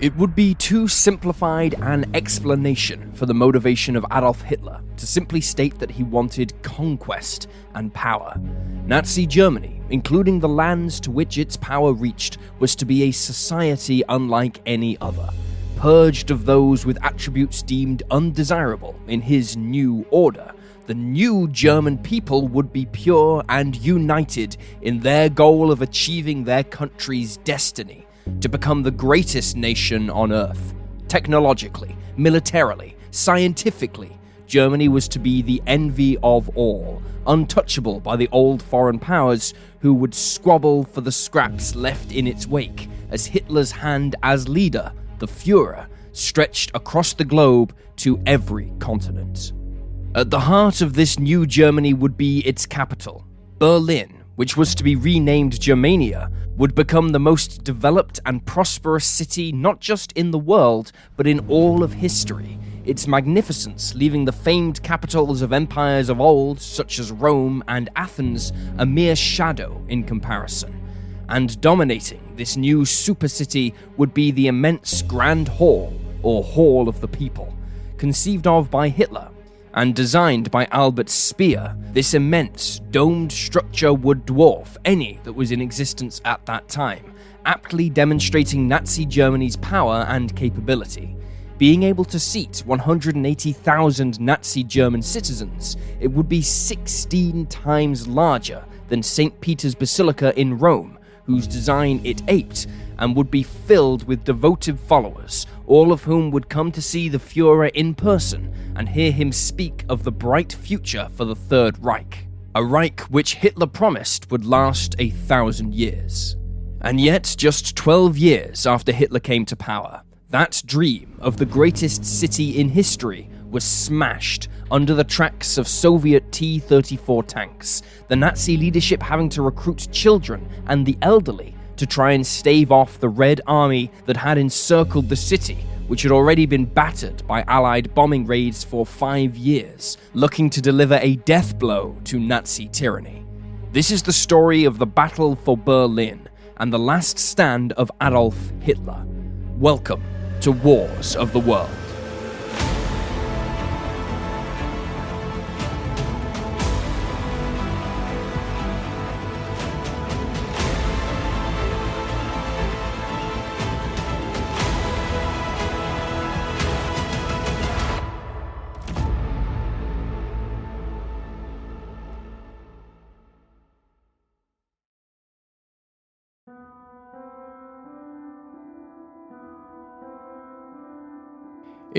It would be too simplified an explanation for the motivation of Adolf Hitler to simply state that he wanted conquest and power. Nazi Germany, including the lands to which its power reached, was to be a society unlike any other, purged of those with attributes deemed undesirable in his new order. The new German people would be pure and united in their goal of achieving their country's destiny to become the greatest nation on earth. Technologically, militarily, scientifically, Germany was to be the envy of all, untouchable by the old foreign powers who would squabble for the scraps left in its wake as Hitler's hand as leader, the Fuhrer, stretched across the globe to every continent. At the heart of this new Germany would be its capital, Berlin, which was to be renamed Germania, would become the most developed and prosperous city not just in the world, but in all of history. Its magnificence leaving the famed capitals of empires of old, such as Rome and Athens, a mere shadow in comparison. And dominating this new super city would be the immense Grand Hall, or Hall of the People, conceived of by Hitler and designed by Albert Speer, this immense domed structure would dwarf any that was in existence at that time, aptly demonstrating Nazi Germany's power and capability. Being able to seat 180,000 Nazi German citizens, it would be 16 times larger than St. Peter's Basilica in Rome, whose design it aped, and would be filled with devoted followers, all of whom would come to see the Fuhrer in person and hear him speak of the bright future for the Third Reich. A Reich which Hitler promised would last a thousand years. And yet, just 12 years after Hitler came to power, that dream of the greatest city in history was smashed under the tracks of Soviet T 34 tanks, the Nazi leadership having to recruit children and the elderly to try and stave off the Red Army that had encircled the city, which had already been battered by Allied bombing raids for five years, looking to deliver a death blow to Nazi tyranny. This is the story of the battle for Berlin and the last stand of Adolf Hitler. Welcome to Wars of the World.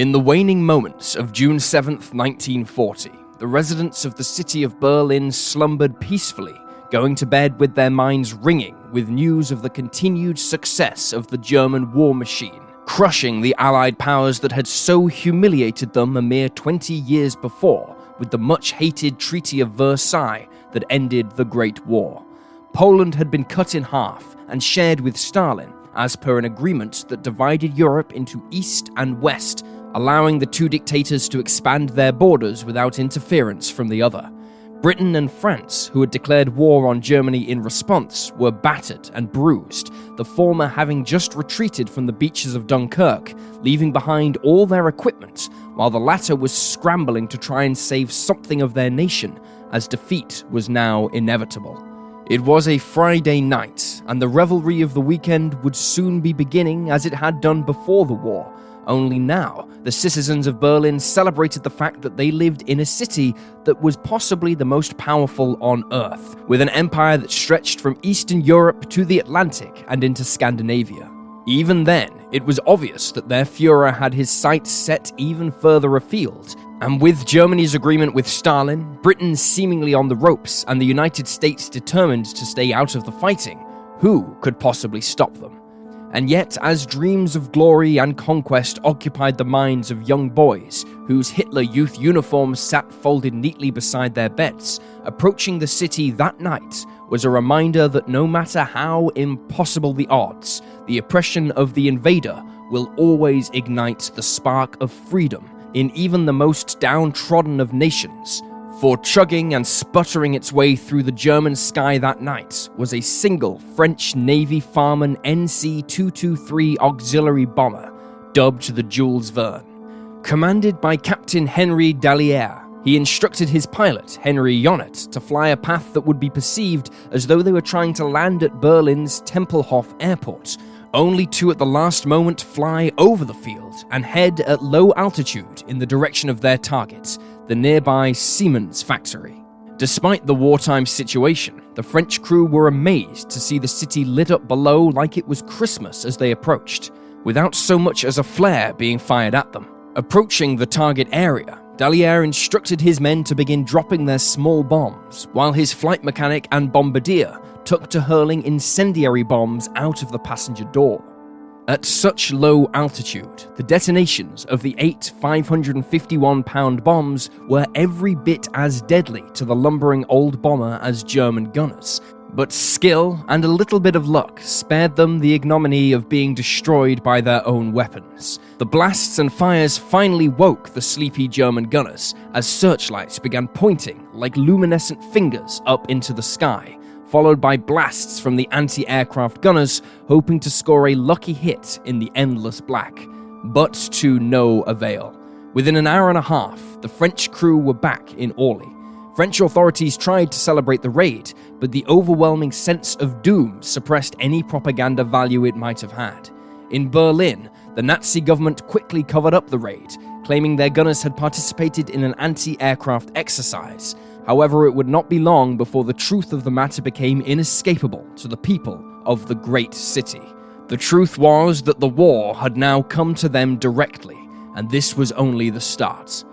In the waning moments of June 7, 1940, the residents of the city of Berlin slumbered peacefully, going to bed with their minds ringing with news of the continued success of the German war machine, crushing the Allied powers that had so humiliated them a mere 20 years before with the much hated Treaty of Versailles that ended the Great War. Poland had been cut in half and shared with Stalin, as per an agreement that divided Europe into East and West allowing the two dictators to expand their borders without interference from the other. Britain and France, who had declared war on Germany in response, were battered and bruised, the former having just retreated from the beaches of Dunkirk, leaving behind all their equipment, while the latter was scrambling to try and save something of their nation, as defeat was now inevitable. It was a Friday night, and the revelry of the weekend would soon be beginning as it had done before the war, only now, the citizens of Berlin celebrated the fact that they lived in a city that was possibly the most powerful on Earth, with an empire that stretched from Eastern Europe to the Atlantic and into Scandinavia. Even then, it was obvious that their Fuhrer had his sights set even further afield, and with Germany's agreement with Stalin, Britain seemingly on the ropes, and the United States determined to stay out of the fighting, who could possibly stop them? And yet, as dreams of glory and conquest occupied the minds of young boys, whose Hitler Youth uniforms sat folded neatly beside their beds, approaching the city that night was a reminder that no matter how impossible the odds, the oppression of the invader will always ignite the spark of freedom in even the most downtrodden of nations for chugging and sputtering its way through the German sky that night was a single French Navy Farman NC 223 auxiliary bomber, dubbed the Jules Verne. Commanded by Captain Henry Dalliere, he instructed his pilot, Henry Jonnet, to fly a path that would be perceived as though they were trying to land at Berlin's Tempelhof airport, only to at the last moment fly over the field and head at low altitude in the direction of their target, the nearby Siemens factory. Despite the wartime situation, the French crew were amazed to see the city lit up below like it was Christmas as they approached, without so much as a flare being fired at them. Approaching the target area, Dalliere instructed his men to begin dropping their small bombs, while his flight mechanic and bombardier took to hurling incendiary bombs out of the passenger door. At such low altitude, the detonations of the eight 551 pound bombs were every bit as deadly to the lumbering old bomber as German gunners, but skill and a little bit of luck spared them the ignominy of being destroyed by their own weapons. The blasts and fires finally woke the sleepy German gunners as searchlights began pointing like luminescent fingers up into the sky, followed by blasts from the anti aircraft gunners hoping to score a lucky hit in the endless black. But to no avail. Within an hour and a half, the French crew were back in Orly. French authorities tried to celebrate the raid, but the overwhelming sense of doom suppressed any propaganda value it might have had. In Berlin, the Nazi government quickly covered up the raid, claiming their gunners had participated in an anti aircraft exercise, However, it would not be long before the truth of the matter became inescapable to the people of the great city. The truth was that the war had now come to them directly, and this was only the start.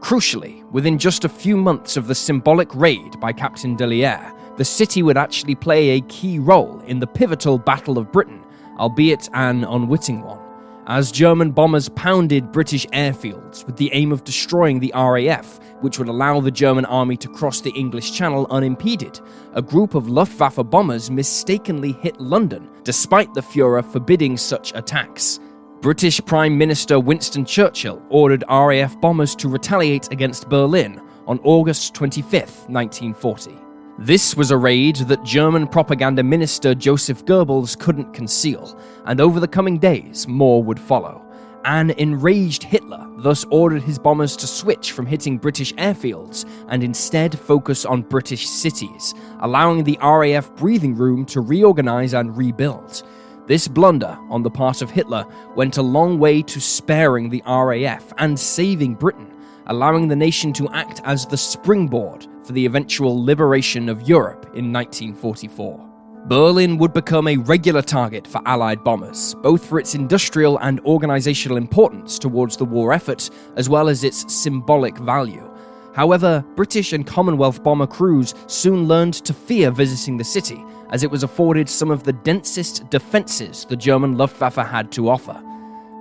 Crucially, within just a few months of the symbolic raid by Captain Dalliere, the city would actually play a key role in the pivotal Battle of Britain, albeit an unwitting one as German bombers pounded British airfields with the aim of destroying the RAF, which would allow the German army to cross the English Channel unimpeded. A group of Luftwaffe bombers mistakenly hit London, despite the Fuhrer forbidding such attacks. British Prime Minister Winston Churchill ordered RAF bombers to retaliate against Berlin on August 25, 1940. This was a raid that German propaganda minister Joseph Goebbels couldn't conceal, and over the coming days, more would follow. An enraged Hitler thus ordered his bombers to switch from hitting British airfields and instead focus on British cities, allowing the RAF breathing room to reorganize and rebuild. This blunder on the part of Hitler went a long way to sparing the RAF and saving Britain, allowing the nation to act as the springboard for the eventual liberation of Europe in 1944. Berlin would become a regular target for Allied bombers, both for its industrial and organizational importance towards the war effort, as well as its symbolic value. However, British and Commonwealth bomber crews soon learned to fear visiting the city, as it was afforded some of the densest defences the German Luftwaffe had to offer.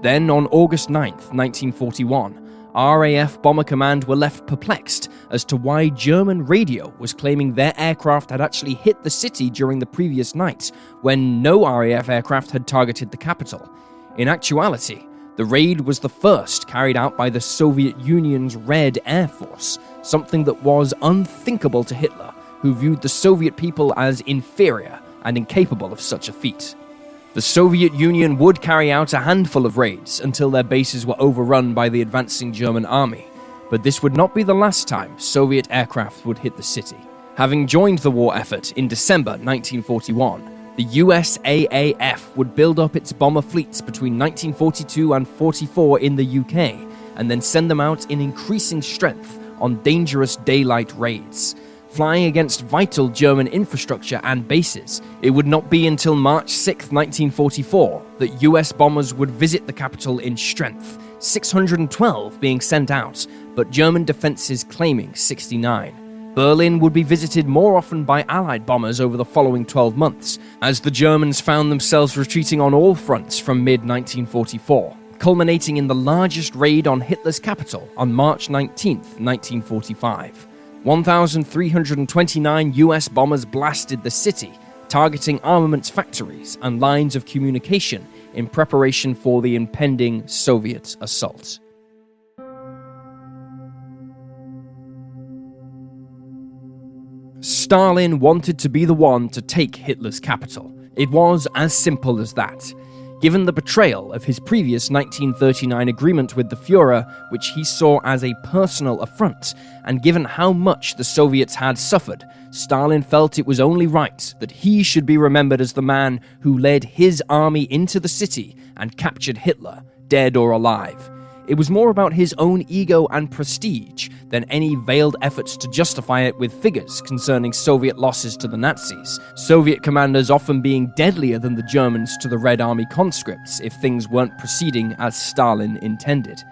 Then, on August 9, 1941, RAF Bomber Command were left perplexed as to why German radio was claiming their aircraft had actually hit the city during the previous night, when no RAF aircraft had targeted the capital. In actuality, the raid was the first carried out by the Soviet Union's Red Air Force, something that was unthinkable to Hitler, who viewed the Soviet people as inferior and incapable of such a feat. The Soviet Union would carry out a handful of raids until their bases were overrun by the advancing German army, but this would not be the last time Soviet aircraft would hit the city. Having joined the war effort in December 1941, the USAAF would build up its bomber fleets between 1942 and 44 in the UK, and then send them out in increasing strength on dangerous daylight raids flying against vital German infrastructure and bases. It would not be until March 6, 1944, that US bombers would visit the capital in strength, 612 being sent out, but German defenses claiming 69. Berlin would be visited more often by Allied bombers over the following 12 months, as the Germans found themselves retreating on all fronts from mid 1944, culminating in the largest raid on Hitler's capital on March 19, 1945. 1,329 US bombers blasted the city, targeting armaments factories and lines of communication in preparation for the impending Soviet assault. Stalin wanted to be the one to take Hitler's capital. It was as simple as that. Given the betrayal of his previous 1939 agreement with the Fuhrer, which he saw as a personal affront, and given how much the Soviets had suffered, Stalin felt it was only right that he should be remembered as the man who led his army into the city and captured Hitler, dead or alive. It was more about his own ego and prestige than any veiled efforts to justify it with figures concerning Soviet losses to the Nazis, Soviet commanders often being deadlier than the Germans to the Red Army conscripts if things weren't proceeding as Stalin intended.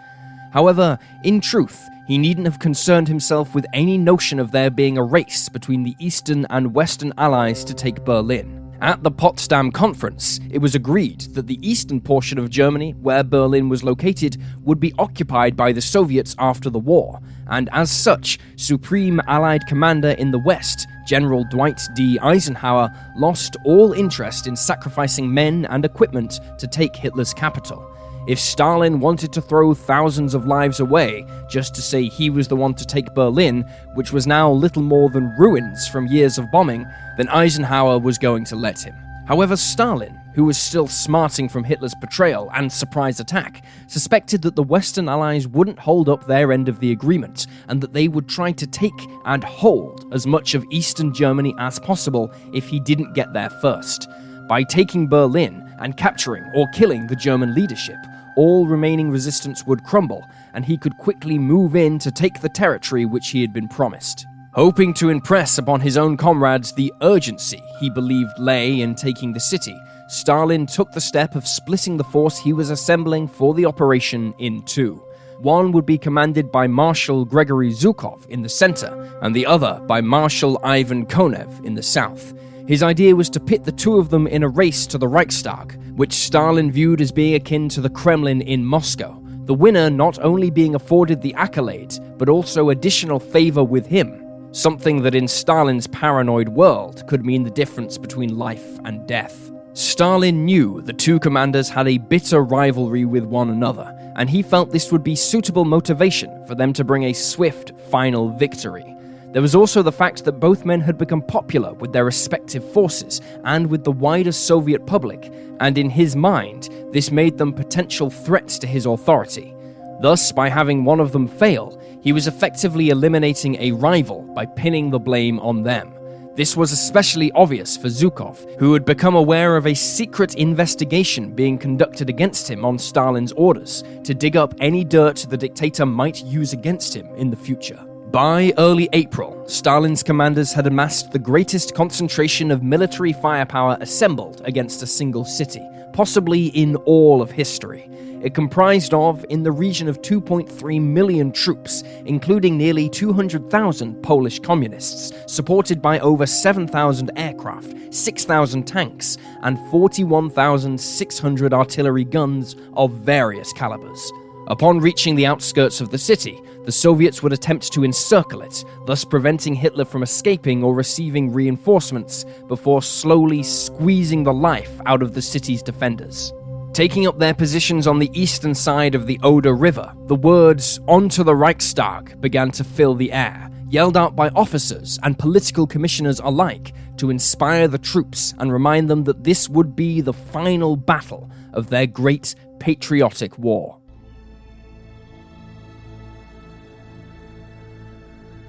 However, in truth, he needn't have concerned himself with any notion of there being a race between the Eastern and Western Allies to take Berlin. At the Potsdam Conference, it was agreed that the eastern portion of Germany, where Berlin was located, would be occupied by the Soviets after the war, and as such, Supreme Allied Commander in the West, General Dwight D. Eisenhower, lost all interest in sacrificing men and equipment to take Hitler's capital. If Stalin wanted to throw thousands of lives away just to say he was the one to take Berlin, which was now little more than ruins from years of bombing, then Eisenhower was going to let him. However, Stalin, who was still smarting from Hitler's betrayal and surprise attack, suspected that the Western Allies wouldn't hold up their end of the agreement, and that they would try to take and hold as much of Eastern Germany as possible if he didn't get there first. By taking Berlin and capturing or killing the German leadership, all remaining resistance would crumble, and he could quickly move in to take the territory which he had been promised. Hoping to impress upon his own comrades the urgency he believed lay in taking the city, Stalin took the step of splitting the force he was assembling for the operation in two. One would be commanded by Marshal Gregory Zhukov in the center, and the other by Marshal Ivan Konev in the south. His idea was to pit the two of them in a race to the Reichstag, which Stalin viewed as being akin to the Kremlin in Moscow, the winner not only being afforded the accolades, but also additional favor with him, something that in Stalin's paranoid world could mean the difference between life and death. Stalin knew the two commanders had a bitter rivalry with one another, and he felt this would be suitable motivation for them to bring a swift final victory. There was also the fact that both men had become popular with their respective forces and with the wider Soviet public, and in his mind, this made them potential threats to his authority. Thus, by having one of them fail, he was effectively eliminating a rival by pinning the blame on them. This was especially obvious for Zhukov, who had become aware of a secret investigation being conducted against him on Stalin's orders to dig up any dirt the dictator might use against him in the future. By early April, Stalin's commanders had amassed the greatest concentration of military firepower assembled against a single city, possibly in all of history. It comprised of, in the region of 2.3 million troops, including nearly 200,000 Polish communists, supported by over 7,000 aircraft, 6,000 tanks, and 41,600 artillery guns of various calibers. Upon reaching the outskirts of the city, the Soviets would attempt to encircle it, thus preventing Hitler from escaping or receiving reinforcements, before slowly squeezing the life out of the city's defenders. Taking up their positions on the eastern side of the Oder River, the words, Onto the Reichstag, began to fill the air, yelled out by officers and political commissioners alike to inspire the troops and remind them that this would be the final battle of their great patriotic war.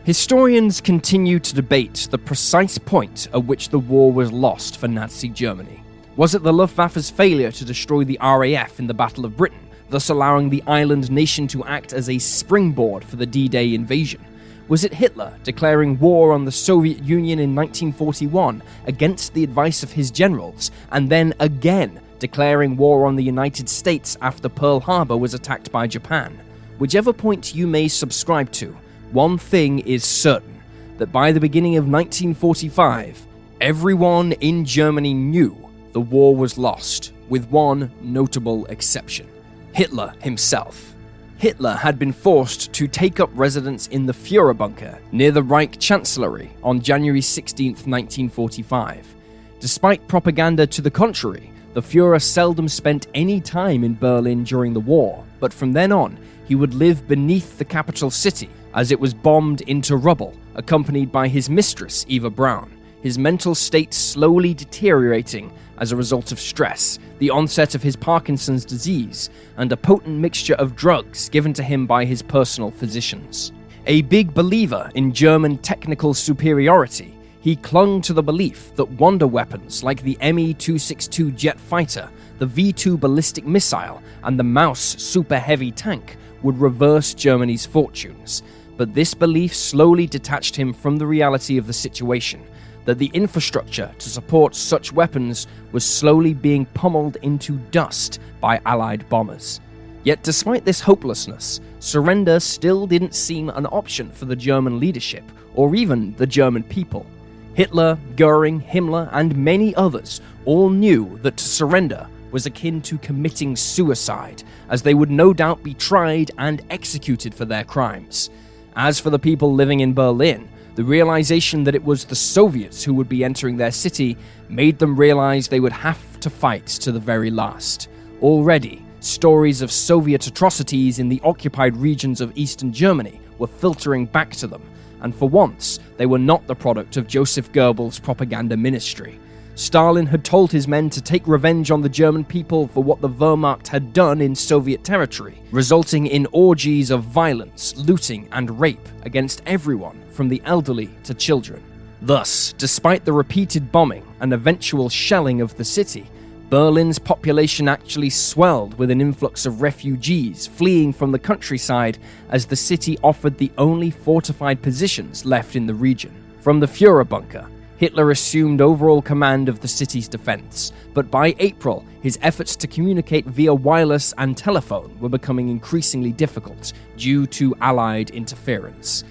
Historians continue to debate the precise point at which the war was lost for Nazi Germany. Was it the Luftwaffe's failure to destroy the RAF in the Battle of Britain, thus allowing the island nation to act as a springboard for the D Day invasion? Was it Hitler declaring war on the Soviet Union in 1941 against the advice of his generals, and then again declaring war on the United States after Pearl Harbor was attacked by Japan? Whichever point you may subscribe to, one thing is certain that by the beginning of 1945, everyone in Germany knew the war was lost, with one notable exception Hitler himself. Hitler had been forced to take up residence in the Fuhrer bunker near the Reich Chancellery on January 16, 1945. Despite propaganda to the contrary, the Fuhrer seldom spent any time in Berlin during the war, but from then on, he would live beneath the capital city as it was bombed into rubble, accompanied by his mistress, Eva Braun. his mental state slowly deteriorating as a result of stress, the onset of his Parkinson's disease, and a potent mixture of drugs given to him by his personal physicians. A big believer in German technical superiority, he clung to the belief that wonder weapons like the Me 262 jet fighter, the V 2 ballistic missile, and the Maus super heavy tank would reverse Germany's fortunes. But this belief slowly detached him from the reality of the situation that the infrastructure to support such weapons was slowly being pummeled into dust by Allied bombers. Yet, despite this hopelessness, surrender still didn't seem an option for the German leadership, or even the German people. Hitler, Goering, Himmler, and many others all knew that to surrender was akin to committing suicide, as they would no doubt be tried and executed for their crimes. As for the people living in Berlin, the realization that it was the Soviets who would be entering their city made them realize they would have to fight to the very last. Already, stories of Soviet atrocities in the occupied regions of eastern Germany were filtering back to them, and for once, they were not the product of Joseph Goebbels' propaganda ministry. Stalin had told his men to take revenge on the German people for what the Wehrmacht had done in Soviet territory, resulting in orgies of violence, looting, and rape against everyone, from the elderly to children. Thus, despite the repeated bombing and eventual shelling of the city, Berlin's population actually swelled with an influx of refugees fleeing from the countryside as the city offered the only fortified positions left in the region. From the Fuhrer bunker, Hitler assumed overall command of the city's defense, but by April, his efforts to communicate via wireless and telephone were becoming increasingly difficult due to Allied interference.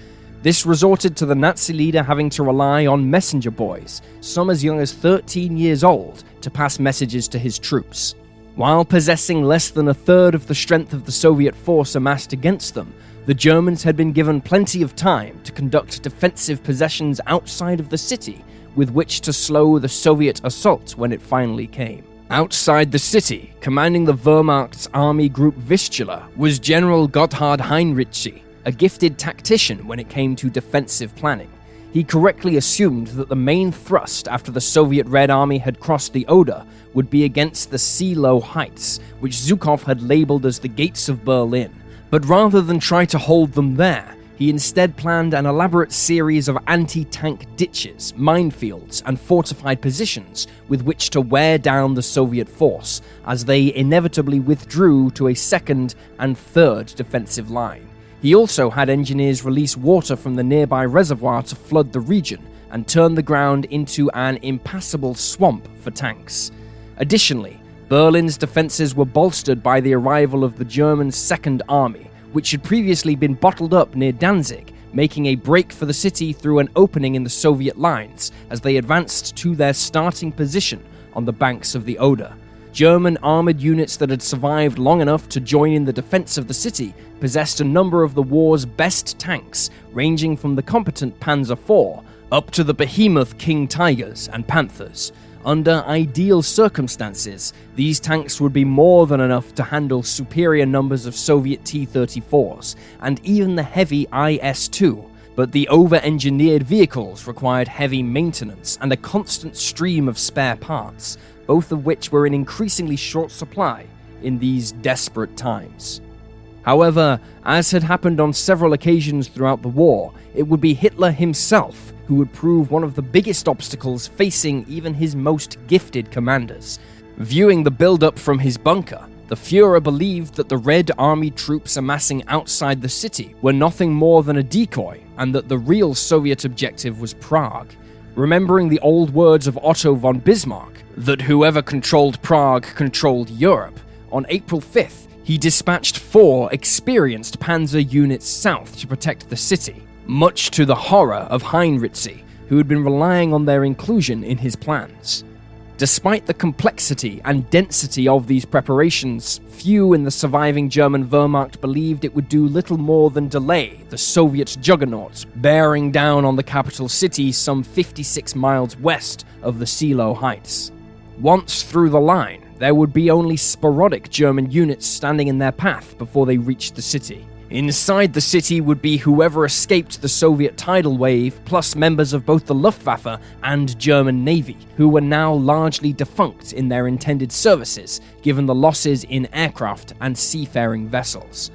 This resorted to the Nazi leader having to rely on messenger boys, some as young as 13 years old, to pass messages to his troops. While possessing less than a third of the strength of the Soviet force amassed against them, the Germans had been given plenty of time to conduct defensive possessions outside of the city with which to slow the Soviet assault when it finally came. Outside the city, commanding the Wehrmacht's army group Vistula, was General Gotthard Heinrici, a gifted tactician when it came to defensive planning. He correctly assumed that the main thrust after the Soviet Red Army had crossed the Oder would be against the Seelow Heights, which Zhukov had labeled as the gates of Berlin. But rather than try to hold them there, he instead planned an elaborate series of anti tank ditches, minefields, and fortified positions with which to wear down the Soviet force as they inevitably withdrew to a second and third defensive line. He also had engineers release water from the nearby reservoir to flood the region and turn the ground into an impassable swamp for tanks. Additionally, Berlin's defenses were bolstered by the arrival of the German Second Army, which had previously been bottled up near Danzig, making a break for the city through an opening in the Soviet lines as they advanced to their starting position on the banks of the Oder. German armored units that had survived long enough to join in the defense of the city possessed a number of the war's best tanks, ranging from the competent Panzer IV up to the behemoth King Tigers and Panthers. Under ideal circumstances, these tanks would be more than enough to handle superior numbers of Soviet T 34s and even the heavy IS 2. But the over engineered vehicles required heavy maintenance and a constant stream of spare parts, both of which were in increasingly short supply in these desperate times. However, as had happened on several occasions throughout the war, it would be Hitler himself who would prove one of the biggest obstacles facing even his most gifted commanders. Viewing the build-up from his bunker, the Fuhrer believed that the Red Army troops amassing outside the city were nothing more than a decoy, and that the real Soviet objective was Prague. Remembering the old words of Otto von Bismarck, that whoever controlled Prague controlled Europe, on April 5th, he dispatched four experienced panzer units south to protect the city much to the horror of Heinrici, who had been relying on their inclusion in his plans. Despite the complexity and density of these preparations, few in the surviving German Wehrmacht believed it would do little more than delay the Soviet juggernaut bearing down on the capital city some 56 miles west of the Seelow Heights. Once through the line, there would be only sporadic German units standing in their path before they reached the city. Inside the city would be whoever escaped the Soviet tidal wave, plus members of both the Luftwaffe and German Navy, who were now largely defunct in their intended services, given the losses in aircraft and seafaring vessels.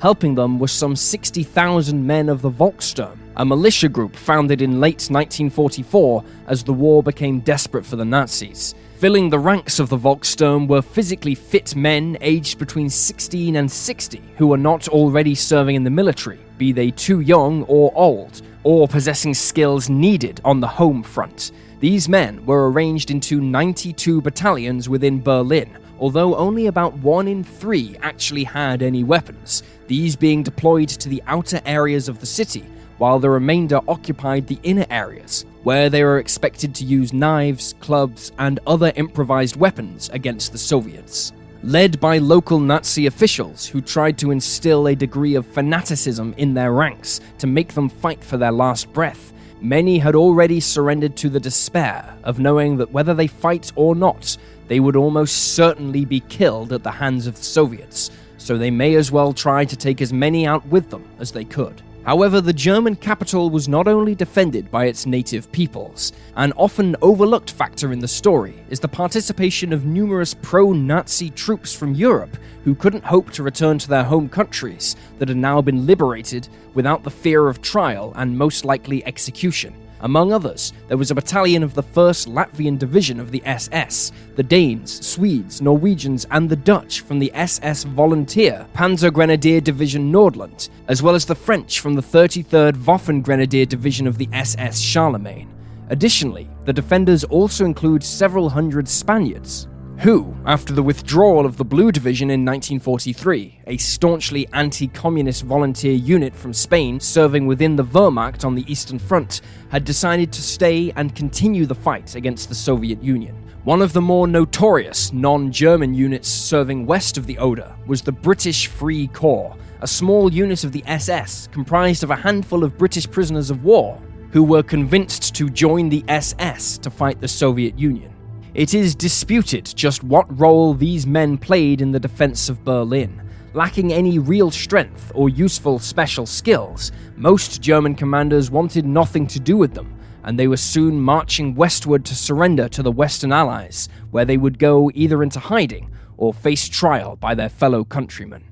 Helping them were some 60,000 men of the Volkssturm, a militia group founded in late 1944 as the war became desperate for the Nazis. Filling the ranks of the Volkssturm were physically fit men aged between 16 and 60 who were not already serving in the military, be they too young or old, or possessing skills needed on the home front. These men were arranged into 92 battalions within Berlin, although only about one in three actually had any weapons, these being deployed to the outer areas of the city, while the remainder occupied the inner areas, where they were expected to use knives, clubs, and other improvised weapons against the Soviets. Led by local Nazi officials who tried to instill a degree of fanaticism in their ranks to make them fight for their last breath, many had already surrendered to the despair of knowing that whether they fight or not, they would almost certainly be killed at the hands of the Soviets, so they may as well try to take as many out with them as they could. However, the German capital was not only defended by its native peoples. An often overlooked factor in the story is the participation of numerous pro Nazi troops from Europe who couldn't hope to return to their home countries that had now been liberated without the fear of trial and most likely execution. Among others, there was a battalion of the 1st Latvian Division of the SS, the Danes, Swedes, Norwegians, and the Dutch from the SS Volunteer Panzer Grenadier Division Nordland, as well as the French from the 33rd Waffen Grenadier Division of the SS Charlemagne. Additionally, the defenders also include several hundred Spaniards, who, after the withdrawal of the Blue Division in 1943, a staunchly anti communist volunteer unit from Spain serving within the Wehrmacht on the Eastern Front, had decided to stay and continue the fight against the Soviet Union. One of the more notorious non German units serving west of the Oder was the British Free Corps, a small unit of the SS comprised of a handful of British prisoners of war who were convinced to join the SS to fight the Soviet Union. It is disputed just what role these men played in the defense of Berlin. Lacking any real strength or useful special skills, most German commanders wanted nothing to do with them, and they were soon marching westward to surrender to the Western Allies, where they would go either into hiding or face trial by their fellow countrymen.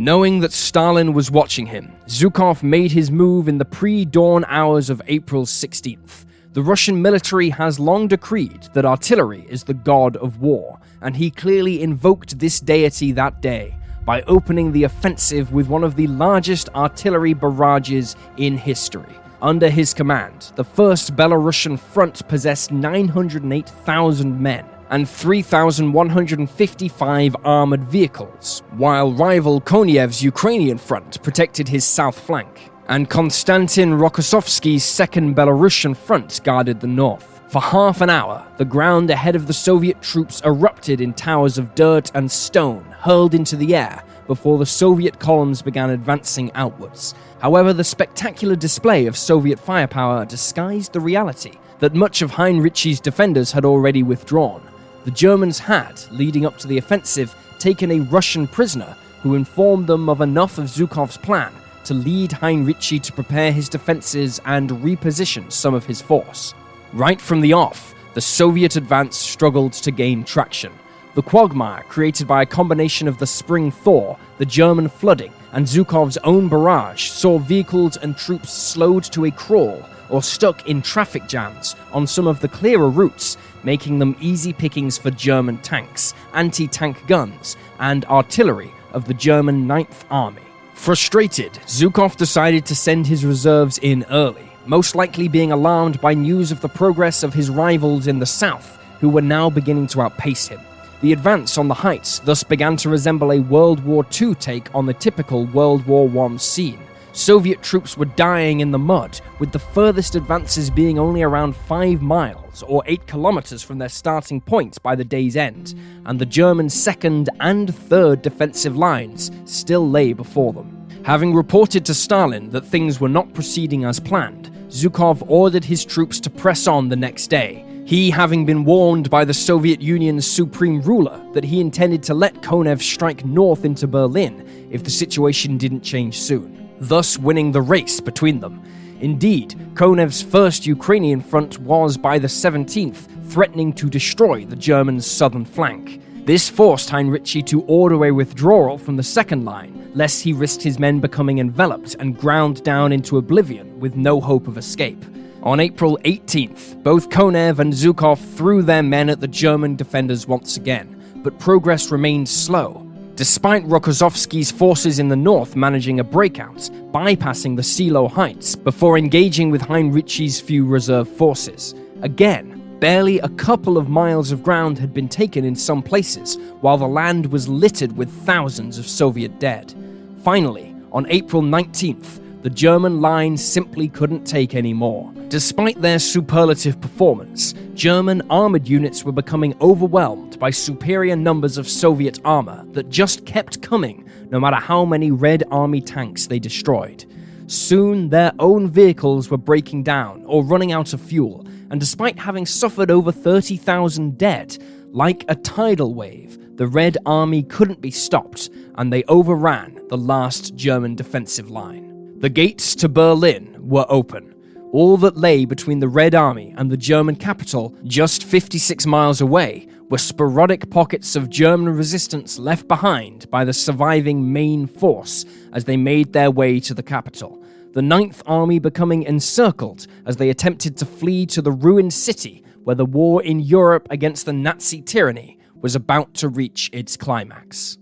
Knowing that Stalin was watching him, Zhukov made his move in the pre dawn hours of April 16th. The Russian military has long decreed that artillery is the god of war, and he clearly invoked this deity that day by opening the offensive with one of the largest artillery barrages in history. Under his command, the 1st Belarusian front possessed 908,000 men, and 3,155 armored vehicles, while rival Konev's Ukrainian front protected his south flank, and Konstantin Rokossovsky's second Belarusian front guarded the north. For half an hour, the ground ahead of the Soviet troops erupted in towers of dirt and stone hurled into the air before the Soviet columns began advancing outwards. However, the spectacular display of Soviet firepower disguised the reality that much of Heinrici's defenders had already withdrawn, the Germans had, leading up to the offensive, taken a Russian prisoner who informed them of enough of Zhukov's plan to lead Heinrici to prepare his defenses and reposition some of his force. Right from the off, the Soviet advance struggled to gain traction. The quagmire created by a combination of the spring thaw, the German flooding, and Zhukov's own barrage saw vehicles and troops slowed to a crawl or stuck in traffic jams on some of the clearer routes making them easy pickings for German tanks, anti tank guns, and artillery of the German Ninth Army. Frustrated, Zhukov decided to send his reserves in early, most likely being alarmed by news of the progress of his rivals in the south, who were now beginning to outpace him. The advance on the heights thus began to resemble a World War II take on the typical World War I scene, Soviet troops were dying in the mud, with the furthest advances being only around 5 miles or 8 kilometers from their starting point by the day's end, and the German second and third defensive lines still lay before them. Having reported to Stalin that things were not proceeding as planned, Zhukov ordered his troops to press on the next day, He having been warned by the Soviet Union's supreme ruler that he intended to let Konev strike north into Berlin if the situation didn't change soon, thus winning the race between them. Indeed, Konev's first Ukrainian front was, by the 17th, threatening to destroy the Germans' southern flank. This forced Heinrici to order a withdrawal from the second line, lest he risked his men becoming enveloped and ground down into oblivion with no hope of escape. On April 18th, both Konev and Zhukov threw their men at the German defenders once again, but progress remained slow, despite Rokossovsky's forces in the north managing a breakout, bypassing the Seelow Heights before engaging with Heinrici's few reserve forces. Again, barely a couple of miles of ground had been taken in some places, while the land was littered with thousands of Soviet dead. Finally, on April 19th, the German line simply couldn't take any more. Despite their superlative performance, German armored units were becoming overwhelmed by superior numbers of Soviet armor that just kept coming no matter how many Red Army tanks they destroyed. Soon, their own vehicles were breaking down or running out of fuel, and despite having suffered over 30,000 dead, like a tidal wave, the Red Army couldn't be stopped, and they overran the last German defensive line. The gates to Berlin were open. All that lay between the Red Army and the German capital, just 56 miles away, were sporadic pockets of German resistance left behind by the surviving main force as they made their way to the capital. The Ninth Army becoming encircled as they attempted to flee to the ruined city where the war in Europe against the Nazi tyranny was about to reach its climax.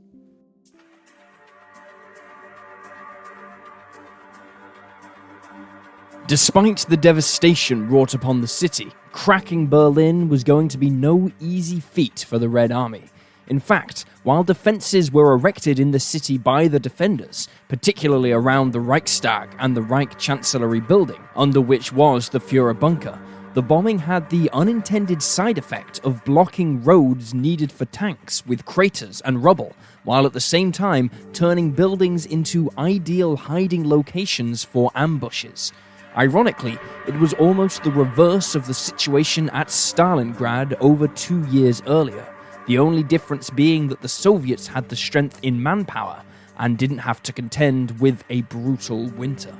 Despite the devastation wrought upon the city, cracking Berlin was going to be no easy feat for the Red Army. In fact, while defences were erected in the city by the defenders, particularly around the Reichstag and the Reich Chancellery building, under which was the Fuhrer bunker, the bombing had the unintended side effect of blocking roads needed for tanks with craters and rubble, while at the same time turning buildings into ideal hiding locations for ambushes. Ironically, it was almost the reverse of the situation at Stalingrad over two years earlier, the only difference being that the Soviets had the strength in manpower and didn't have to contend with a brutal winter.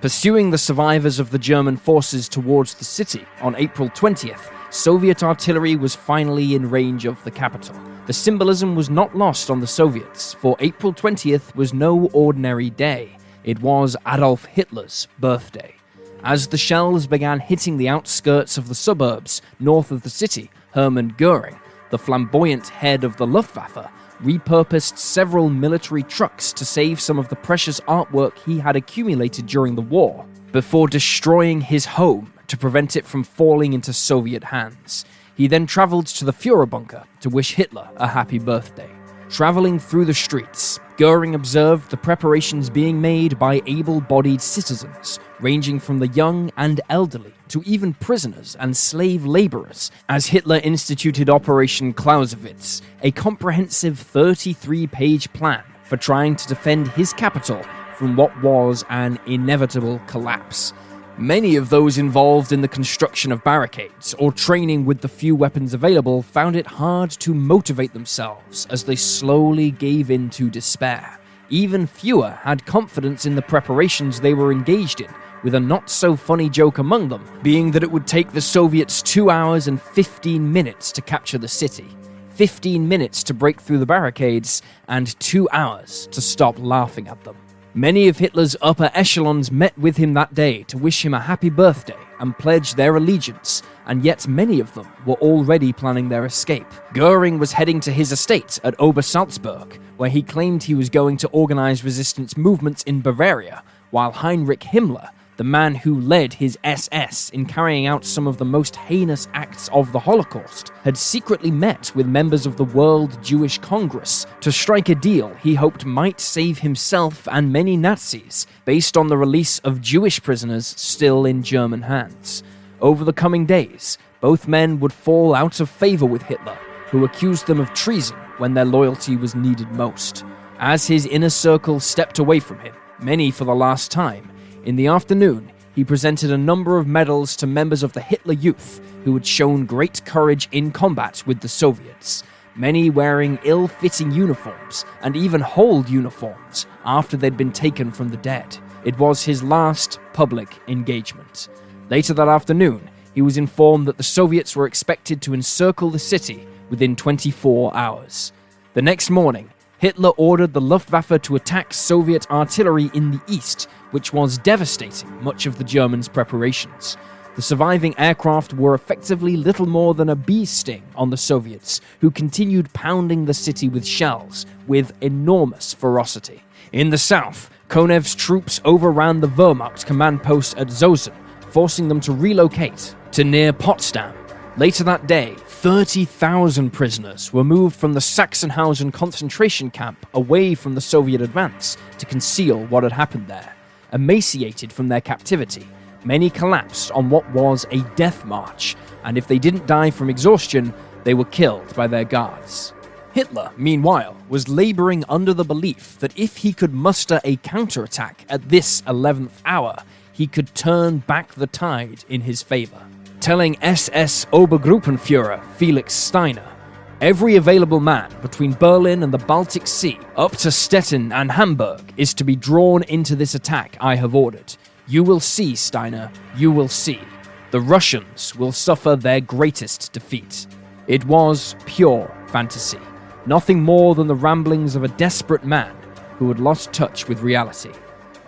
Pursuing the survivors of the German forces towards the city on April 20th, Soviet artillery was finally in range of the capital. The symbolism was not lost on the Soviets, for April 20th was no ordinary day. It was Adolf Hitler's birthday. As the shells began hitting the outskirts of the suburbs north of the city, Hermann Goering, the flamboyant head of the Luftwaffe, repurposed several military trucks to save some of the precious artwork he had accumulated during the war, before destroying his home to prevent it from falling into Soviet hands. He then traveled to the Fuhrer bunker to wish Hitler a happy birthday. Traveling through the streets, Goering observed the preparations being made by able bodied citizens, ranging from the young and elderly to even prisoners and slave laborers, as Hitler instituted Operation Clausewitz, a comprehensive 33 page plan for trying to defend his capital from what was an inevitable collapse. Many of those involved in the construction of barricades or training with the few weapons available found it hard to motivate themselves as they slowly gave in to despair. Even fewer had confidence in the preparations they were engaged in, with a not so funny joke among them being that it would take the Soviets 2 hours and 15 minutes to capture the city, 15 minutes to break through the barricades, and 2 hours to stop laughing at them. Many of Hitler's upper echelons met with him that day to wish him a happy birthday and pledge their allegiance, and yet many of them were already planning their escape. Goering was heading to his estate at Obersalzberg, where he claimed he was going to organize resistance movements in Bavaria, while Heinrich Himmler the man who led his SS in carrying out some of the most heinous acts of the Holocaust, had secretly met with members of the World Jewish Congress to strike a deal he hoped might save himself and many Nazis based on the release of Jewish prisoners still in German hands. Over the coming days, both men would fall out of favor with Hitler, who accused them of treason when their loyalty was needed most. As his inner circle stepped away from him, many for the last time, in the afternoon, he presented a number of medals to members of the Hitler Youth who had shown great courage in combat with the Soviets, many wearing ill fitting uniforms and even hold uniforms after they'd been taken from the dead. It was his last public engagement. Later that afternoon, he was informed that the Soviets were expected to encircle the city within 24 hours. The next morning, Hitler ordered the Luftwaffe to attack Soviet artillery in the east, which was devastating much of the Germans' preparations. The surviving aircraft were effectively little more than a bee sting on the Soviets, who continued pounding the city with shells with enormous ferocity. In the south, Konev's troops overran the Wehrmacht command post at Zossen, forcing them to relocate to near Potsdam. Later that day, 30,000 prisoners were moved from the Sachsenhausen concentration camp away from the Soviet advance to conceal what had happened there. Emaciated from their captivity, many collapsed on what was a death march, and if they didn't die from exhaustion, they were killed by their guards. Hitler, meanwhile, was laboring under the belief that if he could muster a counterattack at this 11th hour, he could turn back the tide in his favor. Telling SS Obergruppenfuhrer Felix Steiner, Every available man between Berlin and the Baltic Sea, up to Stettin and Hamburg, is to be drawn into this attack I have ordered. You will see, Steiner, you will see. The Russians will suffer their greatest defeat. It was pure fantasy, nothing more than the ramblings of a desperate man who had lost touch with reality.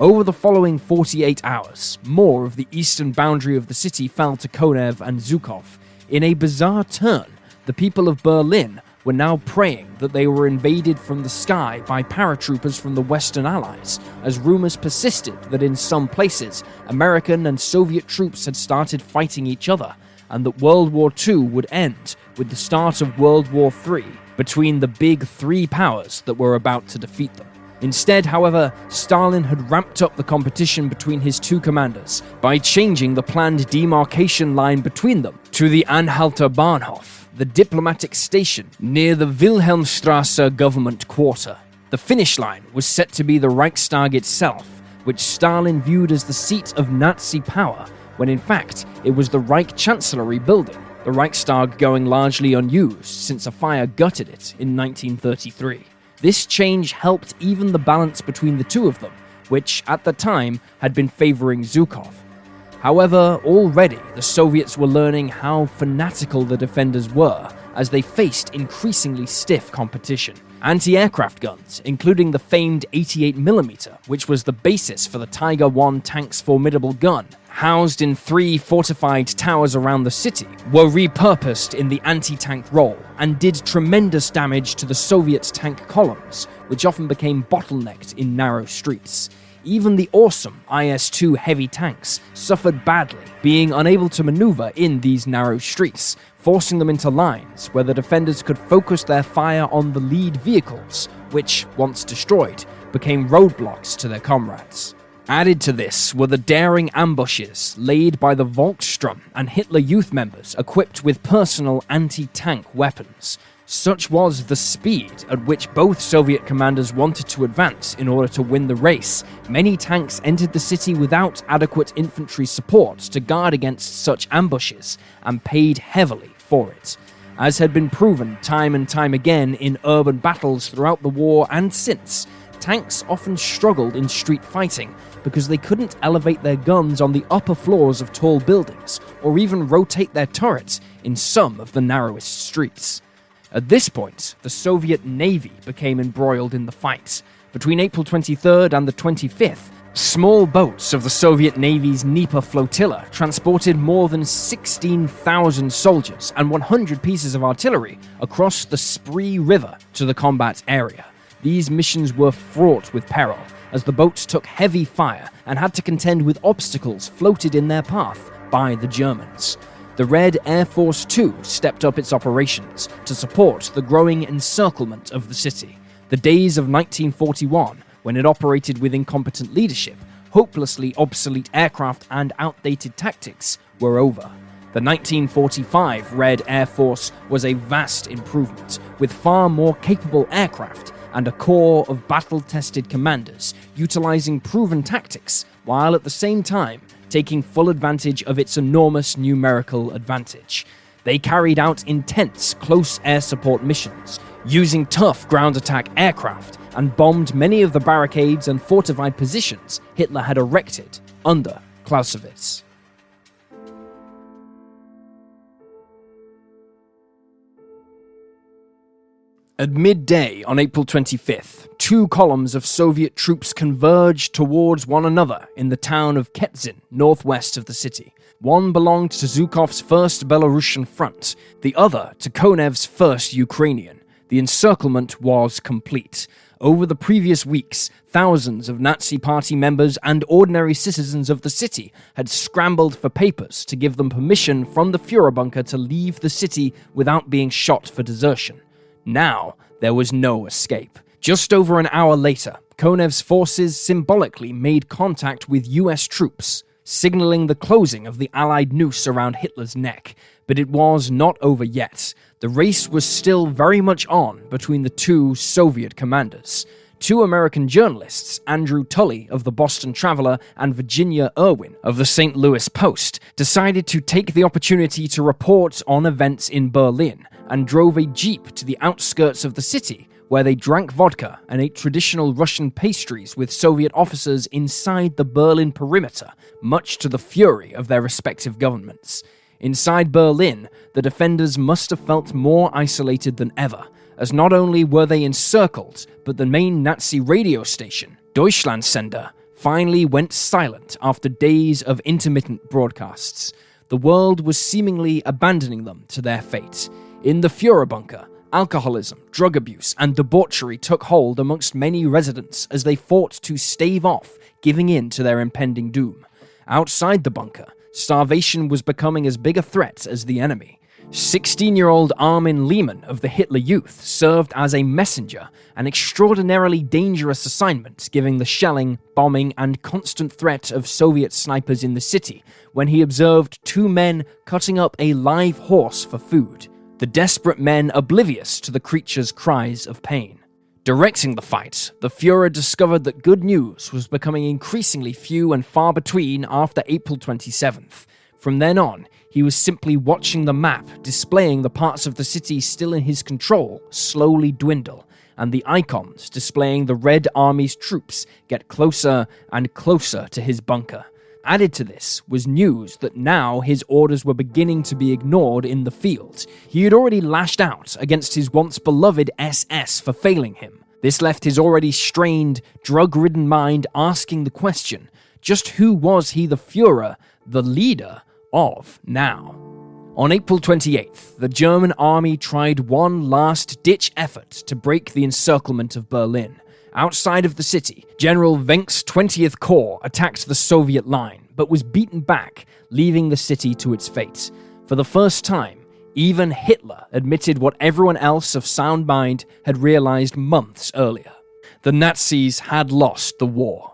Over the following 48 hours, more of the eastern boundary of the city fell to Konev and Zhukov. In a bizarre turn, the people of Berlin were now praying that they were invaded from the sky by paratroopers from the Western Allies, as rumors persisted that in some places American and Soviet troops had started fighting each other, and that World War II would end with the start of World War III between the big three powers that were about to defeat them. Instead, however, Stalin had ramped up the competition between his two commanders by changing the planned demarcation line between them to the Anhalter Bahnhof, the diplomatic station near the Wilhelmstrasse government quarter. The finish line was set to be the Reichstag itself, which Stalin viewed as the seat of Nazi power, when in fact it was the Reich Chancellery building, the Reichstag going largely unused since a fire gutted it in 1933. This change helped even the balance between the two of them, which at the time had been favoring Zhukov. However, already the Soviets were learning how fanatical the defenders were as they faced increasingly stiff competition. Anti aircraft guns, including the famed 88mm, which was the basis for the Tiger 1 tank's formidable gun, housed in three fortified towers around the city, were repurposed in the anti tank role and did tremendous damage to the Soviet tank columns, which often became bottlenecked in narrow streets. Even the awesome IS 2 heavy tanks suffered badly, being unable to maneuver in these narrow streets, forcing them into lines where the defenders could focus their fire on the lead vehicles, which, once destroyed, became roadblocks to their comrades. Added to this were the daring ambushes laid by the Volkssturm and Hitler Youth members equipped with personal anti tank weapons. Such was the speed at which both Soviet commanders wanted to advance in order to win the race. Many tanks entered the city without adequate infantry support to guard against such ambushes and paid heavily for it. As had been proven time and time again in urban battles throughout the war and since, tanks often struggled in street fighting because they couldn't elevate their guns on the upper floors of tall buildings or even rotate their turrets in some of the narrowest streets. At this point, the Soviet Navy became embroiled in the fight. Between April 23rd and the 25th, small boats of the Soviet Navy's Dnieper flotilla transported more than 16,000 soldiers and 100 pieces of artillery across the Spree River to the combat area. These missions were fraught with peril, as the boats took heavy fire and had to contend with obstacles floated in their path by the Germans. The Red Air Force too stepped up its operations to support the growing encirclement of the city. The days of 1941, when it operated with incompetent leadership, hopelessly obsolete aircraft, and outdated tactics, were over. The 1945 Red Air Force was a vast improvement, with far more capable aircraft and a corps of battle tested commanders utilizing proven tactics, while at the same time taking full advantage of its enormous numerical advantage. They carried out intense close air support missions, using tough ground attack aircraft, and bombed many of the barricades and fortified positions Hitler had erected under Clausewitz. At midday on April 25th, two columns of Soviet troops converged towards one another in the town of Ketzin, northwest of the city. One belonged to Zhukov's first Belarusian front, the other to Konev's first Ukrainian. The encirclement was complete. Over the previous weeks, thousands of Nazi Party members and ordinary citizens of the city had scrambled for papers to give them permission from the Führerbunker to leave the city without being shot for desertion. Now, there was no escape. Just over an hour later, Konev's forces symbolically made contact with US troops, signaling the closing of the Allied noose around Hitler's neck. But it was not over yet. The race was still very much on between the two Soviet commanders. Two American journalists, Andrew Tully of the Boston Traveler and Virginia Irwin of the St. Louis Post, decided to take the opportunity to report on events in Berlin and drove a jeep to the outskirts of the city where they drank vodka and ate traditional Russian pastries with Soviet officers inside the Berlin perimeter, much to the fury of their respective governments. Inside Berlin, the defenders must have felt more isolated than ever, as not only were they encircled, but the main Nazi radio station, Deutschlandsender, finally went silent after days of intermittent broadcasts. The world was seemingly abandoning them to their fate. In the Führerbunker, alcoholism, drug abuse, and debauchery took hold amongst many residents as they fought to stave off giving in to their impending doom. Outside the bunker, starvation was becoming as big a threat as the enemy. 16 year old Armin Lehmann of the Hitler Youth served as a messenger, an extraordinarily dangerous assignment given the shelling, bombing, and constant threat of Soviet snipers in the city when he observed two men cutting up a live horse for food the desperate men oblivious to the creature's cries of pain. Directing the fight, the Fuhrer discovered that good news was becoming increasingly few and far between after April 27th. From then on, he was simply watching the map displaying the parts of the city still in his control slowly dwindle, and the icons displaying the Red Army's troops get closer and closer to his bunker. Added to this was news that now his orders were beginning to be ignored in the field. He had already lashed out against his once beloved SS for failing him. This left his already strained, drug ridden mind asking the question just who was he the Fuhrer, the leader of now? On April 28th, the German army tried one last ditch effort to break the encirclement of Berlin. Outside of the city, General Wenck's 20th Corps attacked the Soviet line, but was beaten back, leaving the city to its fate. For the first time, even Hitler admitted what everyone else of sound mind had realized months earlier. The Nazis had lost the war.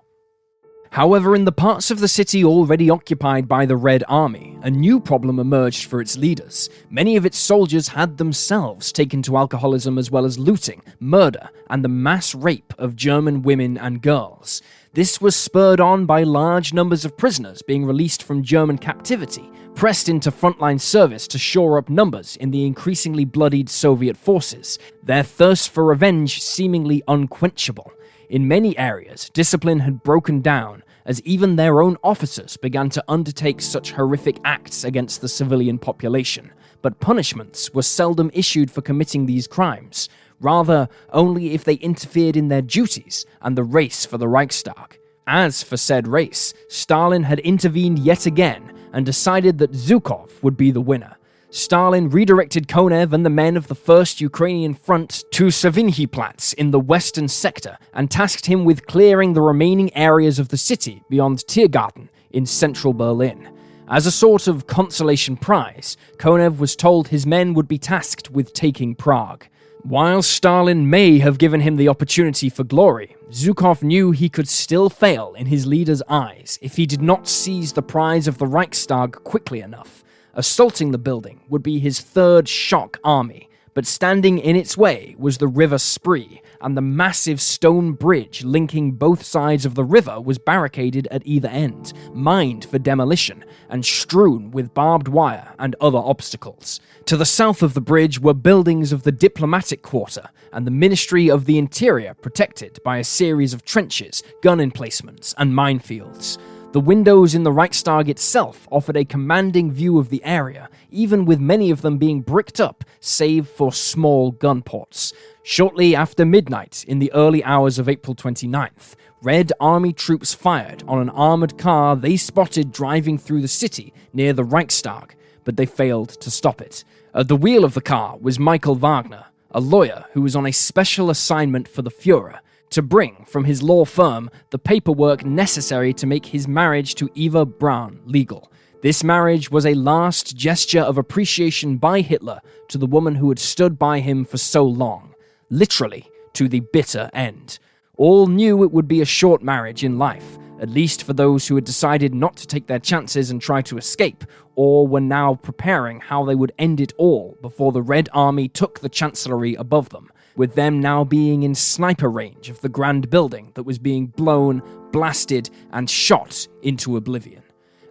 However, in the parts of the city already occupied by the Red Army, a new problem emerged for its leaders. Many of its soldiers had themselves taken to alcoholism as well as looting, murder, and the mass rape of German women and girls. This was spurred on by large numbers of prisoners being released from German captivity, pressed into frontline service to shore up numbers in the increasingly bloodied Soviet forces, their thirst for revenge seemingly unquenchable. In many areas, discipline had broken down as even their own officers began to undertake such horrific acts against the civilian population. But punishments were seldom issued for committing these crimes, rather, only if they interfered in their duties and the race for the Reichstag. As for said race, Stalin had intervened yet again and decided that Zhukov would be the winner. Stalin redirected Konev and the men of the 1st Ukrainian Front to Savignyplatz in the western sector and tasked him with clearing the remaining areas of the city beyond Tiergarten in central Berlin. As a sort of consolation prize, Konev was told his men would be tasked with taking Prague. While Stalin may have given him the opportunity for glory, Zhukov knew he could still fail in his leader's eyes if he did not seize the prize of the Reichstag quickly enough. Assaulting the building would be his third shock army, but standing in its way was the River Spree, and the massive stone bridge linking both sides of the river was barricaded at either end, mined for demolition, and strewn with barbed wire and other obstacles. To the south of the bridge were buildings of the diplomatic quarter and the Ministry of the Interior, protected by a series of trenches, gun emplacements, and minefields. The windows in the Reichstag itself offered a commanding view of the area, even with many of them being bricked up, save for small gun ports. Shortly after midnight, in the early hours of April 29th, Red Army troops fired on an armoured car they spotted driving through the city near the Reichstag, but they failed to stop it. At the wheel of the car was Michael Wagner, a lawyer who was on a special assignment for the Fuhrer to bring from his law firm the paperwork necessary to make his marriage to Eva Braun legal. This marriage was a last gesture of appreciation by Hitler to the woman who had stood by him for so long, literally to the bitter end. All knew it would be a short marriage in life, at least for those who had decided not to take their chances and try to escape, or were now preparing how they would end it all before the Red Army took the Chancellery above them with them now being in sniper range of the grand building that was being blown, blasted, and shot into oblivion.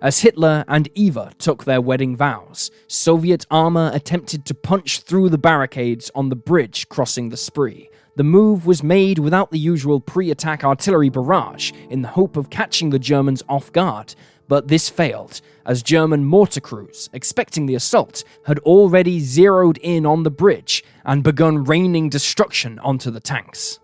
As Hitler and Eva took their wedding vows, Soviet armor attempted to punch through the barricades on the bridge crossing the Spree. The move was made without the usual pre attack artillery barrage in the hope of catching the Germans off guard, but this failed, as German mortar crews, expecting the assault, had already zeroed in on the bridge and begun raining destruction onto the tanks.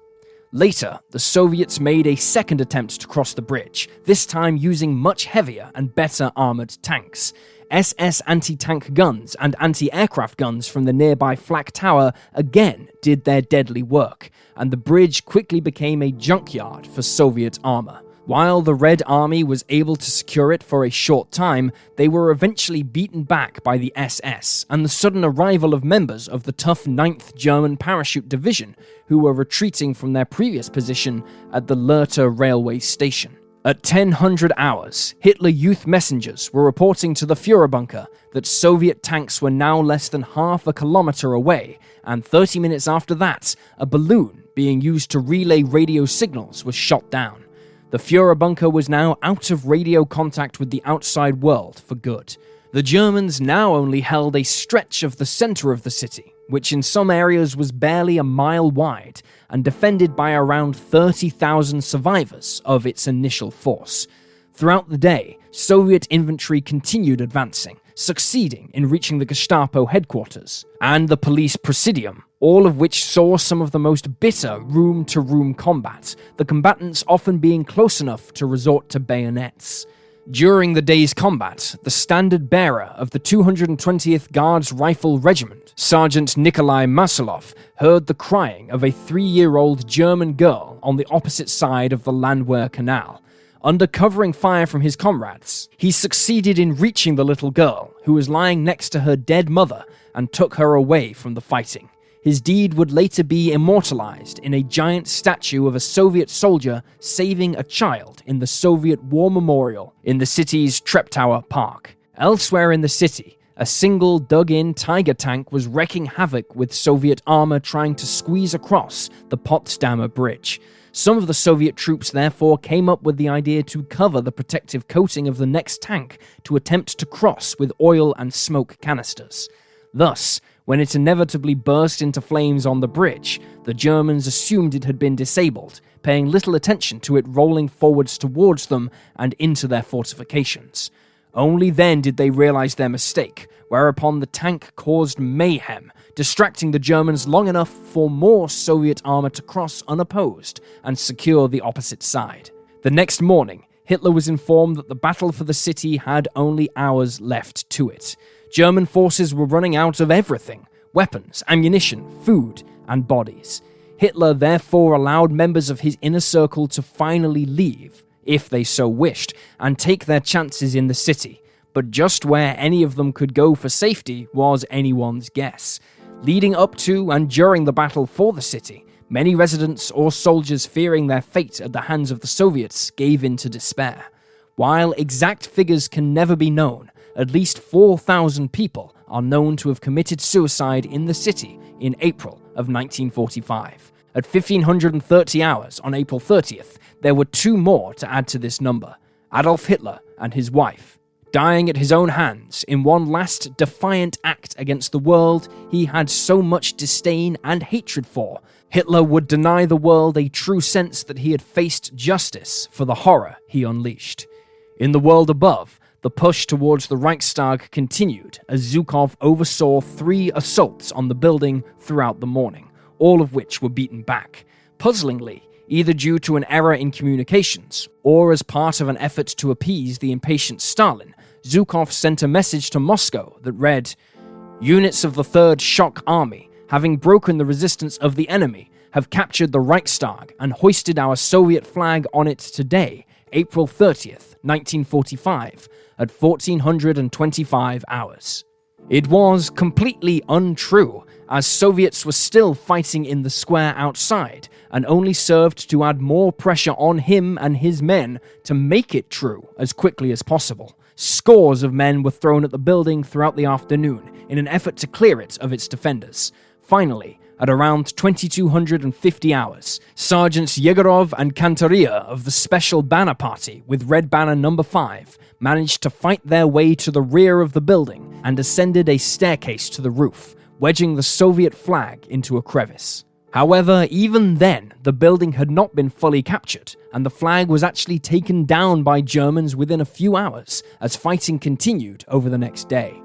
Later, the Soviets made a second attempt to cross the bridge, this time using much heavier and better armoured tanks. SS anti tank guns and anti aircraft guns from the nearby Flak Tower again did their deadly work, and the bridge quickly became a junkyard for Soviet armour. While the Red Army was able to secure it for a short time, they were eventually beaten back by the SS and the sudden arrival of members of the tough 9th German Parachute Division, who were retreating from their previous position at the Lehrte railway station. At 1000 hours, Hitler youth messengers were reporting to the Führerbunker that Soviet tanks were now less than half a kilometer away, and 30 minutes after that, a balloon being used to relay radio signals was shot down. The Fuhrer bunker was now out of radio contact with the outside world for good. The Germans now only held a stretch of the center of the city, which in some areas was barely a mile wide and defended by around 30,000 survivors of its initial force. Throughout the day, Soviet infantry continued advancing, succeeding in reaching the Gestapo headquarters and the police presidium, all of which saw some of the most bitter room to room combat, the combatants often being close enough to resort to bayonets. During the day's combat, the standard bearer of the 220th Guards Rifle Regiment, Sergeant Nikolai Masalov, heard the crying of a three year old German girl on the opposite side of the Landwehr Canal under covering fire from his comrades, he succeeded in reaching the little girl, who was lying next to her dead mother, and took her away from the fighting. His deed would later be immortalized in a giant statue of a Soviet soldier saving a child in the Soviet War Memorial in the city's Treptower Park. Elsewhere in the city, a single dug in Tiger tank was wreaking havoc with Soviet armor trying to squeeze across the Potsdamer Bridge. Some of the Soviet troops therefore came up with the idea to cover the protective coating of the next tank to attempt to cross with oil and smoke canisters. Thus, when it inevitably burst into flames on the bridge, the Germans assumed it had been disabled, paying little attention to it rolling forwards towards them and into their fortifications. Only then did they realize their mistake, whereupon the tank caused mayhem, distracting the Germans long enough for more Soviet armor to cross unopposed and secure the opposite side. The next morning, Hitler was informed that the battle for the city had only hours left to it. German forces were running out of everything weapons, ammunition, food, and bodies. Hitler therefore allowed members of his inner circle to finally leave, if they so wished, and take their chances in the city. But just where any of them could go for safety was anyone's guess. Leading up to and during the battle for the city, many residents or soldiers fearing their fate at the hands of the Soviets gave in to despair. While exact figures can never be known, at least 4,000 people are known to have committed suicide in the city in April of 1945. At 1530 hours on April 30th, there were two more to add to this number Adolf Hitler and his wife. Dying at his own hands in one last defiant act against the world he had so much disdain and hatred for, Hitler would deny the world a true sense that he had faced justice for the horror he unleashed. In the world above, the push towards the Reichstag continued as Zhukov oversaw three assaults on the building throughout the morning, all of which were beaten back. Puzzlingly, either due to an error in communications or as part of an effort to appease the impatient Stalin, Zhukov sent a message to Moscow that read Units of the 3rd Shock Army, having broken the resistance of the enemy, have captured the Reichstag and hoisted our Soviet flag on it today, April 30th, 1945 at 1425 hours. It was completely untrue, as Soviets were still fighting in the square outside, and only served to add more pressure on him and his men to make it true as quickly as possible. Scores of men were thrown at the building throughout the afternoon in an effort to clear it of its defenders. Finally, at around 2250 hours, Sergeants Yegorov and Kantaria of the Special Banner Party with Red Banner Number 5 managed to fight their way to the rear of the building and ascended a staircase to the roof, wedging the Soviet flag into a crevice. However, even then, the building had not been fully captured, and the flag was actually taken down by Germans within a few hours as fighting continued over the next day.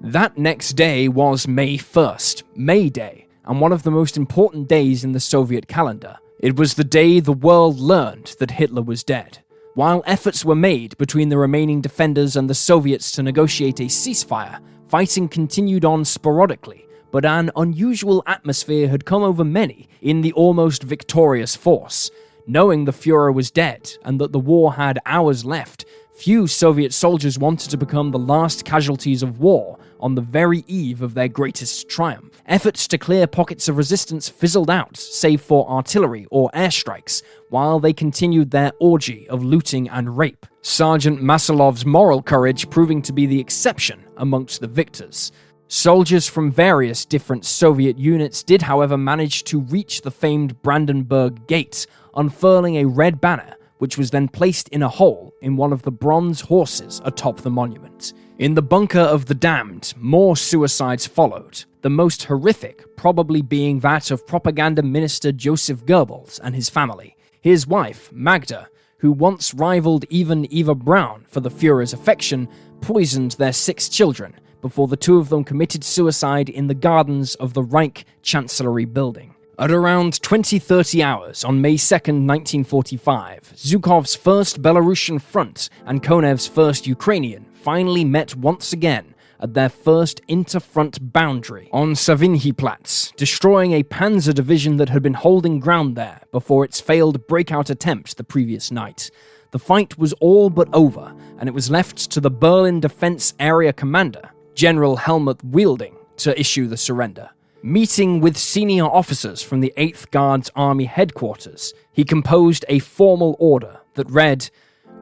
That next day was May 1st, May Day, and one of the most important days in the Soviet calendar. It was the day the world learned that Hitler was dead. While efforts were made between the remaining defenders and the Soviets to negotiate a ceasefire, fighting continued on sporadically, but an unusual atmosphere had come over many in the almost victorious force. Knowing the Fuhrer was dead and that the war had hours left, few Soviet soldiers wanted to become the last casualties of war on the very eve of their greatest triumph. Efforts to clear pockets of resistance fizzled out, save for artillery or airstrikes, while they continued their orgy of looting and rape. Sergeant Masalov's moral courage proving to be the exception amongst the victors. Soldiers from various different Soviet units did, however, manage to reach the famed Brandenburg Gate, unfurling a red banner, which was then placed in a hole in one of the bronze horses atop the monument. In the bunker of the damned, more suicides followed, the most horrific probably being that of propaganda minister Joseph Goebbels and his family. His wife, Magda, who once rivaled even Eva Braun for the Fuhrer's affection, poisoned their six children before the two of them committed suicide in the gardens of the Reich Chancellery building. At around 2030 hours on May 2, 1945, Zhukov's first Belarusian front and Konev's first Ukrainian finally met once again at their first interfront boundary on Savignyplatz, destroying a panzer division that had been holding ground there before its failed breakout attempt the previous night. The fight was all but over, and it was left to the Berlin Defense Area Commander, General Helmut Weidling, to issue the surrender. Meeting with senior officers from the 8th Guards Army headquarters, he composed a formal order that read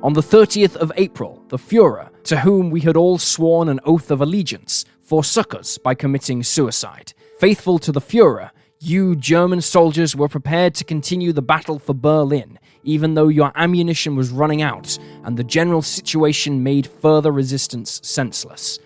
On the 30th of April, the Fuhrer, to whom we had all sworn an oath of allegiance, forsook us by committing suicide. Faithful to the Fuhrer, you German soldiers were prepared to continue the battle for Berlin, even though your ammunition was running out and the general situation made further resistance senseless.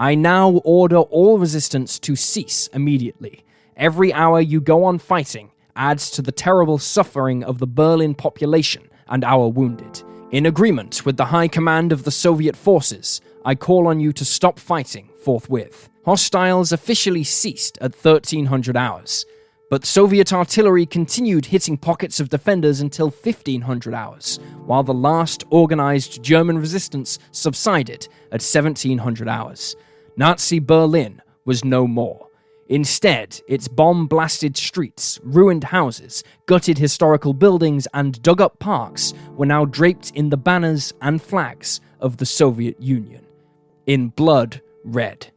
I now order all resistance to cease immediately. Every hour you go on fighting adds to the terrible suffering of the Berlin population and our wounded. In agreement with the High Command of the Soviet forces, I call on you to stop fighting forthwith. Hostiles officially ceased at 1300 hours, but Soviet artillery continued hitting pockets of defenders until 1500 hours, while the last organized German resistance subsided at 1700 hours. Nazi Berlin was no more. Instead, its bomb blasted streets, ruined houses, gutted historical buildings, and dug up parks were now draped in the banners and flags of the Soviet Union. In blood red.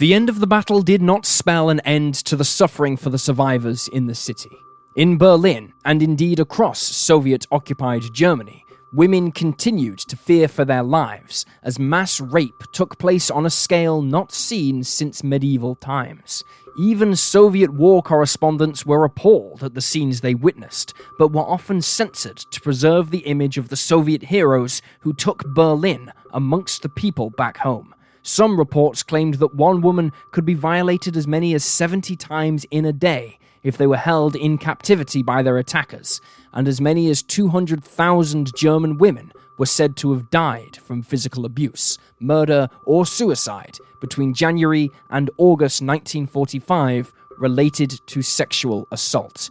The end of the battle did not spell an end to the suffering for the survivors in the city. In Berlin, and indeed across Soviet occupied Germany, women continued to fear for their lives as mass rape took place on a scale not seen since medieval times. Even Soviet war correspondents were appalled at the scenes they witnessed, but were often censored to preserve the image of the Soviet heroes who took Berlin amongst the people back home. Some reports claimed that one woman could be violated as many as 70 times in a day if they were held in captivity by their attackers, and as many as 200,000 German women were said to have died from physical abuse, murder, or suicide between January and August 1945 related to sexual assault.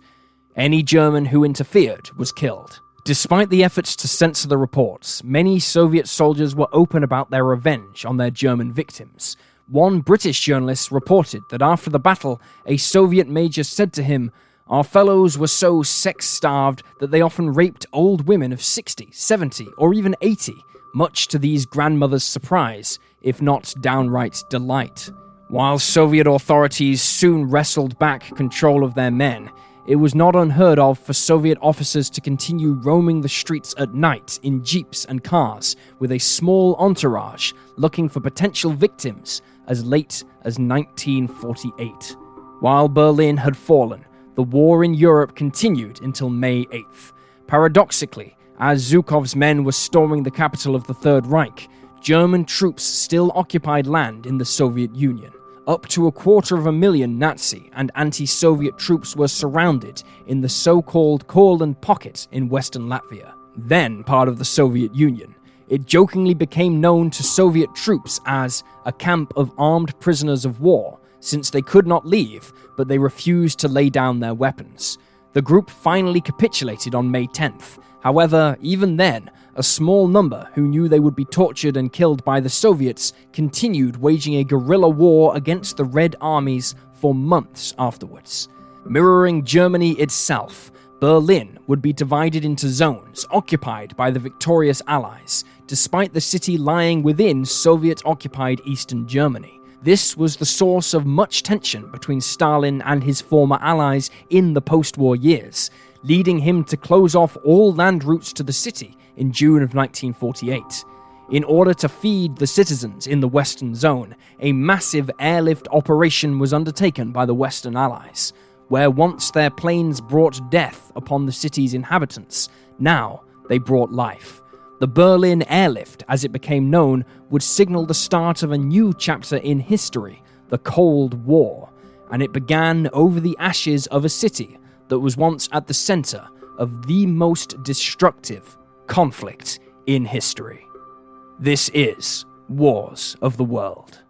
Any German who interfered was killed. Despite the efforts to censor the reports, many Soviet soldiers were open about their revenge on their German victims. One British journalist reported that after the battle, a Soviet major said to him, our fellows were so sex starved that they often raped old women of 60, 70, or even 80, much to these grandmothers' surprise, if not downright delight. While Soviet authorities soon wrestled back control of their men, it was not unheard of for Soviet officers to continue roaming the streets at night in jeeps and cars with a small entourage looking for potential victims as late as 1948. While Berlin had fallen, the war in Europe continued until May 8th. Paradoxically, as Zhukov's men were storming the capital of the Third Reich, German troops still occupied land in the Soviet Union. Up to a quarter of a million Nazi and anti Soviet troops were surrounded in the so called Courland Pocket in western Latvia, then part of the Soviet Union. It jokingly became known to Soviet troops as a camp of armed prisoners of war, since they could not leave, but they refused to lay down their weapons. The group finally capitulated on May 10th. However, even then, a small number who knew they would be tortured and killed by the Soviets continued waging a guerrilla war against the Red armies for months afterwards. Mirroring Germany itself, Berlin would be divided into zones occupied by the victorious Allies, despite the city lying within Soviet occupied Eastern Germany. This was the source of much tension between Stalin and his former allies in the post war years, leading him to close off all land routes to the city in June of 1948. In order to feed the citizens in the Western Zone, a massive airlift operation was undertaken by the Western Allies, where once their planes brought death upon the city's inhabitants, now they brought life. The Berlin Airlift, as it became known, would signal the start of a new chapter in history, the Cold War, and it began over the ashes of a city that was once at the center of the most destructive conflict in history. This is Wars of the World.